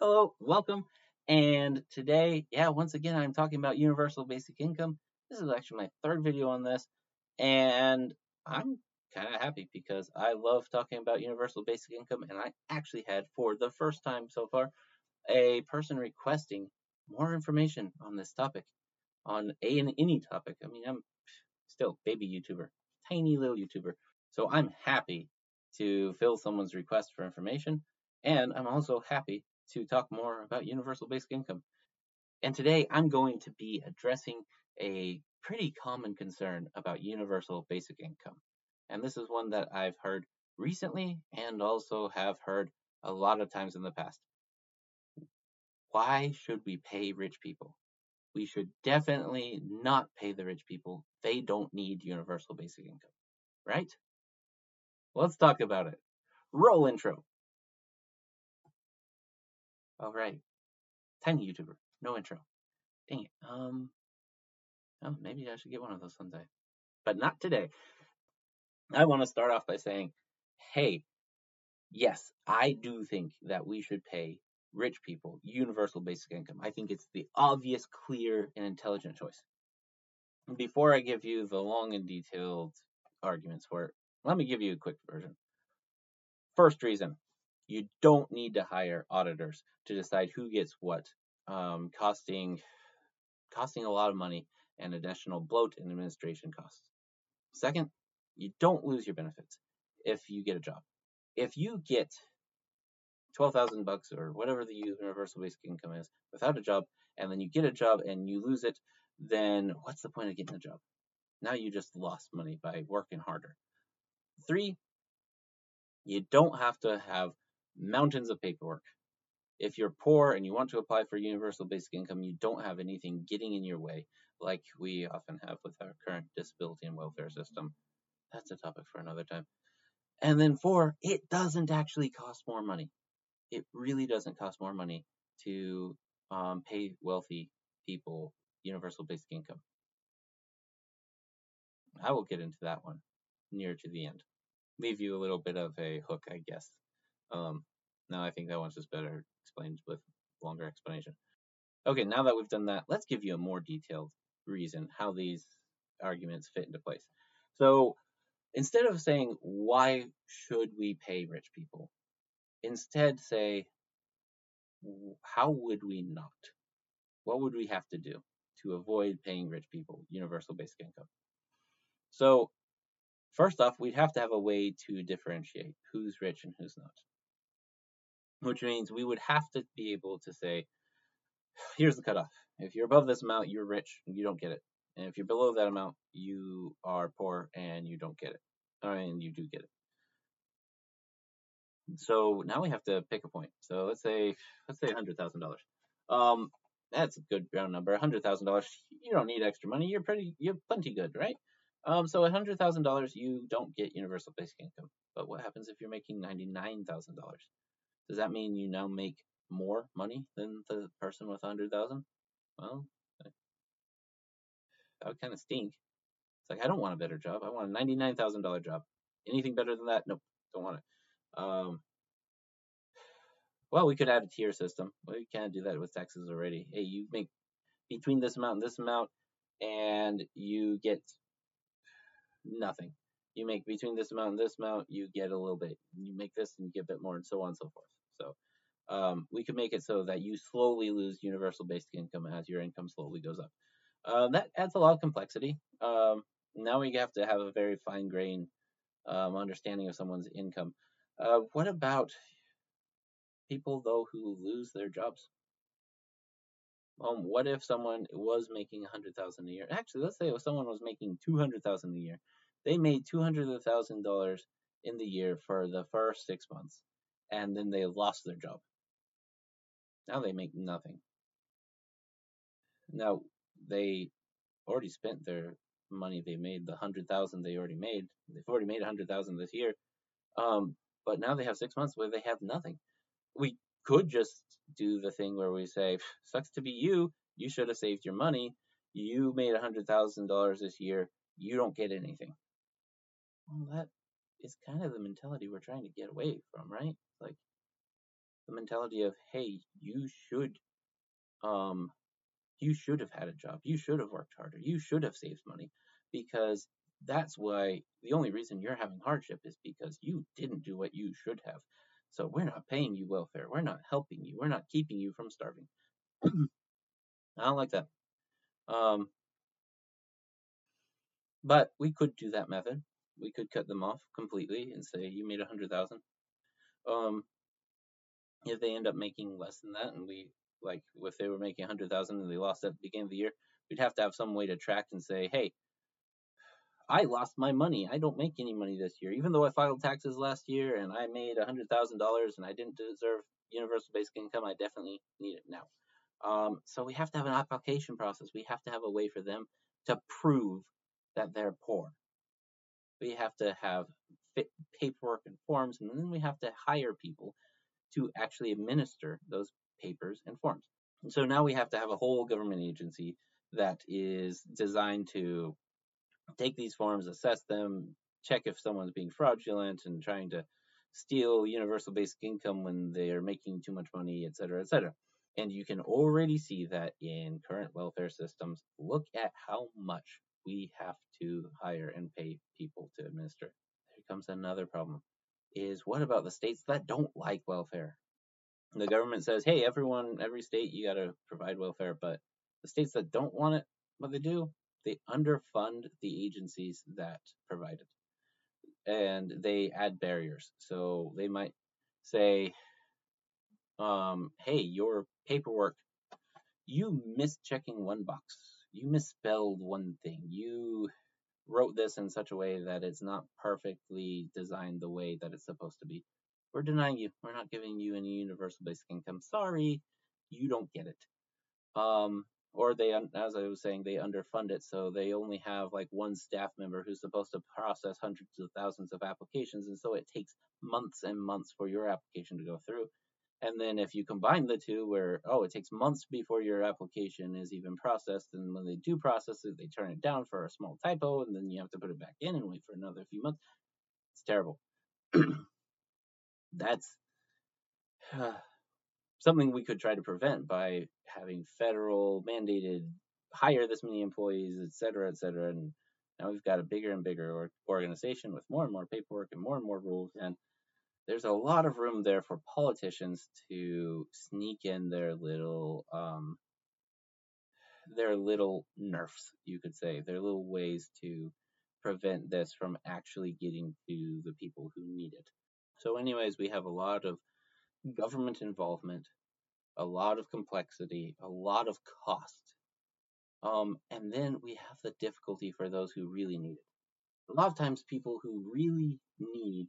Hello, welcome. And today, yeah, once again, I'm talking about universal basic income. This is actually my third video on this, and I'm kind of happy because I love talking about universal basic income, and I actually had, for the first time so far, a person requesting more information on this topic, on a, any topic. I mean, I'm still baby YouTuber, tiny little YouTuber, so I'm happy to fill someone's request for information, and I'm also happy to talk more about universal basic income. And today I'm going to be addressing a pretty common concern about universal basic income. And this is one that I've heard recently and also have heard a lot of times in the past. Why should we pay rich people? We should definitely not pay the rich people. They don't need universal basic income, right? Let's talk about it. Roll intro. All right. Tiny YouTuber. No intro. Dang it. Um, oh, maybe I should get one of those someday. But not today. I want to start off by saying, hey, yes, I do think that we should pay rich people universal basic income. I think it's the obvious, clear, and intelligent choice. Before I give you the long and detailed arguments for it, let me give you a quick version. First reason you don't need to hire auditors to decide who gets what, um, costing costing a lot of money and additional bloat and administration costs. Second, you don't lose your benefits if you get a job. If you get 12,000 bucks or whatever the universal basic income is without a job and then you get a job and you lose it, then what's the point of getting a job? Now you just lost money by working harder. Three, you don't have to have mountains of paperwork. If you're poor and you want to apply for universal basic income, you don't have anything getting in your way, like we often have with our current disability and welfare system. That's a topic for another time. And then four, it doesn't actually cost more money. It really doesn't cost more money to um, pay wealthy people universal basic income. I will get into that one near to the end. Leave you a little bit of a hook, I guess. Um, now I think that one's just better explained with longer explanation. Okay, now that we've done that, let's give you a more detailed reason how these arguments fit into place. So instead of saying why should we pay rich people, instead say how would we not? What would we have to do to avoid paying rich people universal basic income? So first off, we'd have to have a way to differentiate who's rich and who's not which means we would have to be able to say, here's the cutoff. If you're above this amount, you're rich, you don't get it. And if you're below that amount, you are poor and you don't get it. And you do get it. So now we have to pick a point. So let's say let's say hundred thousand dollars. Um, that's a good round number. hundred thousand dollars. You don't need extra money. You're pretty. You're plenty good, right? Um, so hundred thousand dollars, you don't get universal basic income. But what happens if you're making ninety nine thousand dollars? Does that mean you now make more money than the person with 100,000? Well, that would kind of stink. It's like, I don't want a better job. I want a $99,000 job. Anything better than that? Nope, don't want it. Um, well, we could add a tier system. We can't do that with taxes already. Hey, you make between this amount and this amount, and you get nothing. You make between this amount and this amount, you get a little bit. You make this and you get a bit more, and so on and so forth. So um, we could make it so that you slowly lose universal basic income as your income slowly goes up. Uh, that adds a lot of complexity. Um, now we have to have a very fine grained um, understanding of someone's income. Uh, what about people though who lose their jobs? Um, what if someone was making a hundred thousand a year? Actually, let's say if someone was making two hundred thousand a year, they made two hundred thousand dollars in the year for the first six months and then they lost their job. Now they make nothing. Now they already spent their money they made, the hundred thousand they already made. They've already made a hundred thousand this year. Um, but now they have six months where they have nothing. We could just do the thing where we say, sucks to be you, you should have saved your money. You made a hundred thousand dollars this year, you don't get anything. Well, that is kind of the mentality we're trying to get away from, right? Like, the mentality of, hey, you should, um, you should have had a job. You should have worked harder. You should have saved money because that's why the only reason you're having hardship is because you didn't do what you should have. So we're not paying you welfare. We're not helping you. We're not keeping you from starving. I don't like that. Um, but we could do that method. We could cut them off completely and say you made a hundred thousand. Um, if they end up making less than that, and we like if they were making a hundred thousand and they lost at the beginning of the year, we'd have to have some way to track and say, hey, I lost my money. I don't make any money this year, even though I filed taxes last year and I made a hundred thousand dollars and I didn't deserve universal basic income. I definitely need it now. Um, so we have to have an application process. We have to have a way for them to prove that they're poor. We have to have paperwork and forms, and then we have to hire people to actually administer those papers and forms. And so now we have to have a whole government agency that is designed to take these forms, assess them, check if someone's being fraudulent and trying to steal universal basic income when they are making too much money, et cetera, et cetera. And you can already see that in current welfare systems. Look at how much we have to hire and pay people to administer. Here comes another problem is what about the states that don't like welfare? The government says, hey, everyone, every state, you got to provide welfare. But the states that don't want it, what they do, they underfund the agencies that provide it. And they add barriers. So they might say, um, hey, your paperwork, you missed checking one box. You misspelled one thing. You wrote this in such a way that it's not perfectly designed the way that it's supposed to be. We're denying you. We're not giving you any universal basic income. Sorry, you don't get it. Um, or they, as I was saying, they underfund it, so they only have like one staff member who's supposed to process hundreds of thousands of applications, and so it takes months and months for your application to go through. And then if you combine the two, where, oh, it takes months before your application is even processed, and when they do process it, they turn it down for a small typo, and then you have to put it back in and wait for another few months. It's terrible. That's uh, something we could try to prevent by having federal mandated hire this many employees, et cetera, et cetera. And now we've got a bigger and bigger organization with more and more paperwork and more and more rules. And there's a lot of room there for politicians to sneak in their little um, their little nerfs, you could say, their little ways to prevent this from actually getting to the people who need it. So, anyways, we have a lot of government involvement, a lot of complexity, a lot of cost. Um, and then we have the difficulty for those who really need it. A lot of times, people who really need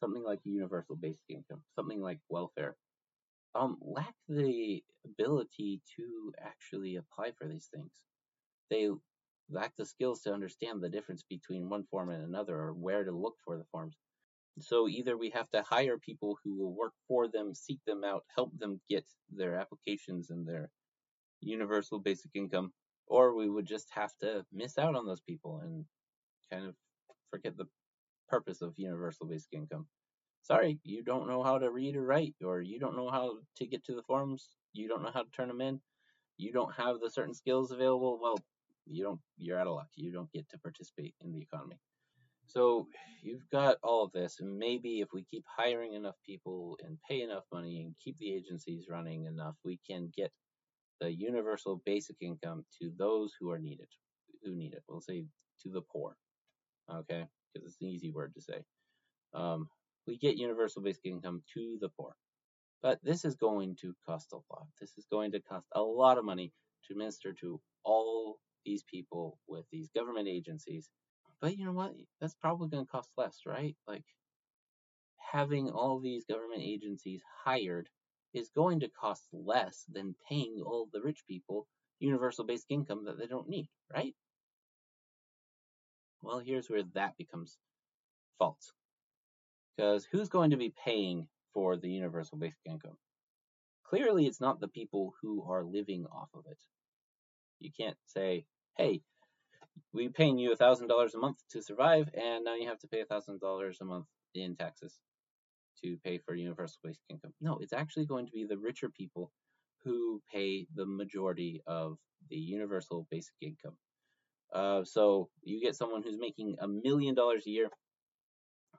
something like universal basic income, something like welfare, um, lack the ability to actually apply for these things. They lack the skills to understand the difference between one form and another or where to look for the forms. So either we have to hire people who will work for them, seek them out, help them get their applications and their universal basic income, or we would just have to miss out on those people and kind of forget the purpose of universal basic income. Sorry, you don't know how to read or write, or you don't know how to get to the forms, you don't know how to turn them in, you don't have the certain skills available. Well, you don't. You're out of luck. You don't get to participate in the economy. So you've got all of this, and maybe if we keep hiring enough people and pay enough money and keep the agencies running enough, we can get the universal basic income to those who are needed, who need it. We'll say to the poor, okay, because it's an easy word to say. Um, we get universal basic income to the poor. But this is going to cost a lot. This is going to cost a lot of money to administer to all these people with these government agencies. But you know what? That's probably going to cost less, right? Like having all these government agencies hired is going to cost less than paying all the rich people universal basic income that they don't need, right? Well, here's where that becomes false. Because who's going to be paying for the universal basic income? Clearly, it's not the people who are living off of it. You can't say, hey, we're paying you $1,000 a month to survive, and now you have to pay $1,000 a month in taxes. to pay for universal basic income. No, it's actually going to be the richer people who pay the majority of the universal basic income. Uh, so you get someone who's making a million dollars a year,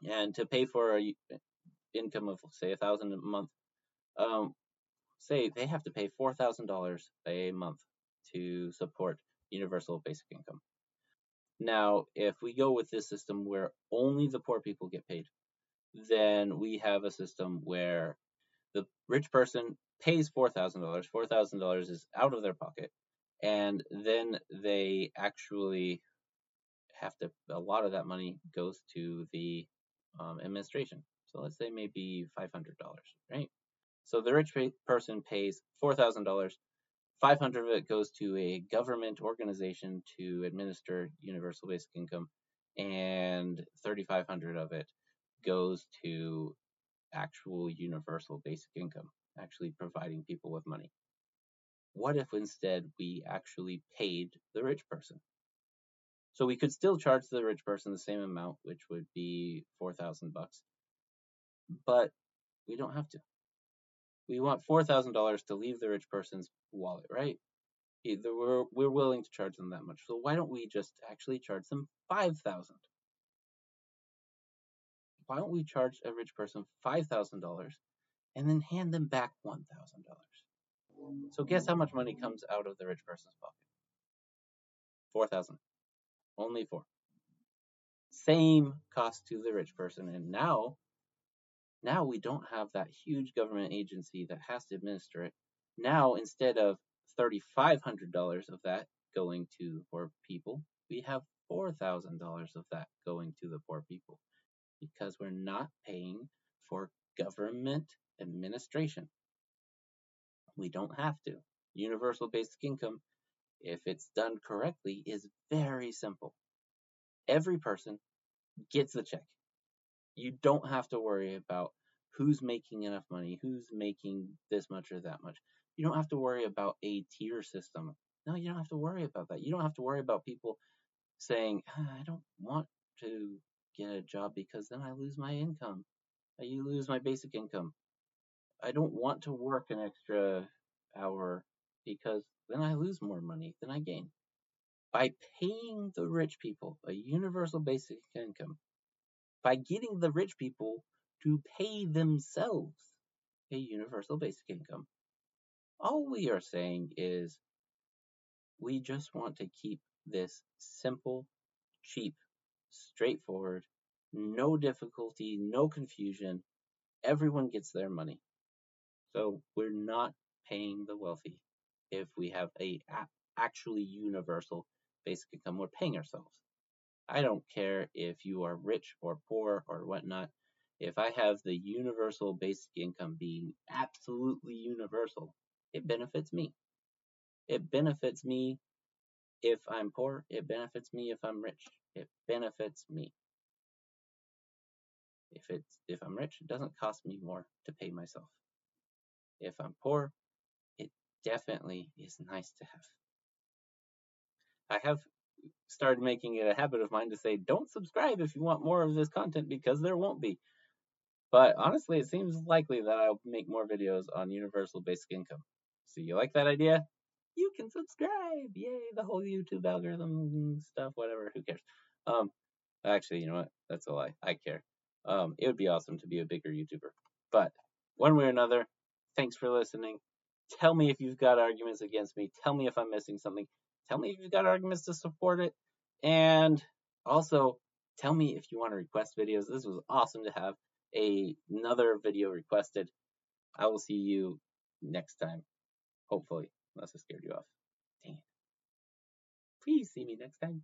and to pay for a income of say a thousand a month, um, say they have to pay four thousand dollars a month to support universal basic income. Now, if we go with this system where only the poor people get paid, then we have a system where the rich person pays $4,000. $4,000 is out of their pocket. And then they actually have to, a lot of that money goes to the um, administration. So let's say maybe $500, right? So the rich person pays $4,000 500 of it goes to a government organization to administer universal basic income, and 3,500 of it goes to actual universal basic income, actually providing people with money. What if instead we actually paid the rich person? So we could still charge the rich person the same amount, which would be 4,000 bucks, but we don't have to we want four thousand dollars to leave the rich person's wallet, right? Either we're we're willing to charge them that much. So why don't we just actually charge them five thousand? Why don't we charge a rich person five thousand dollars and then hand them back one thousand dollars? So guess how much money comes out of the rich person's pocket? Four thousand. Only four. Same cost to the rich person, and now now we don't have that huge government agency that has to administer it. Now, instead of $3,500 of that going to poor people, we have $4,000 of that going to the poor people because we're not paying for government administration. We don't have to. Universal basic income, if it's done correctly, is very simple. Every person gets the check you don't have to worry about who's making enough money, who's making this much or that much. You don't have to worry about a tier system. No, you don't have to worry about that. You don't have to worry about people saying, ah, I don't want to get a job because then I lose my income. You lose my basic income. I don't want to work an extra hour because then I lose more money than I gain. By paying the rich people a universal basic income, by getting the rich people to pay themselves a universal basic income. All we are saying is we just want to keep this simple, cheap, straightforward, no difficulty, no confusion. Everyone gets their money. So we're not paying the wealthy if we have a actually universal basic income. We're paying ourselves. I don't care if you are rich or poor or whatnot. If I have the universal basic income being absolutely universal, it benefits me. It benefits me if I'm poor. It benefits me if I'm rich. It benefits me. If it's if I'm rich, it doesn't cost me more to pay myself. If I'm poor, it definitely is nice to have. I have started making it a habit of mine to say, don't subscribe if you want more of this content because there won't be. But honestly, it seems likely that I'll make more videos on universal basic income. So you like that idea? You can subscribe. Yay, the whole YouTube algorithm stuff, whatever. Who cares? Um, actually, you know what? That's a lie. I care. Um, it would be awesome to be a bigger YouTuber. But one way or another, thanks for listening. Tell me if you've got arguments against me. Tell me if I'm missing something. Tell me if you've got arguments to support it. And also, tell me if you want to request videos. This was awesome to have a, another video requested. I will see you next time. Hopefully, unless I scared you off. Dang it. Please see me next time.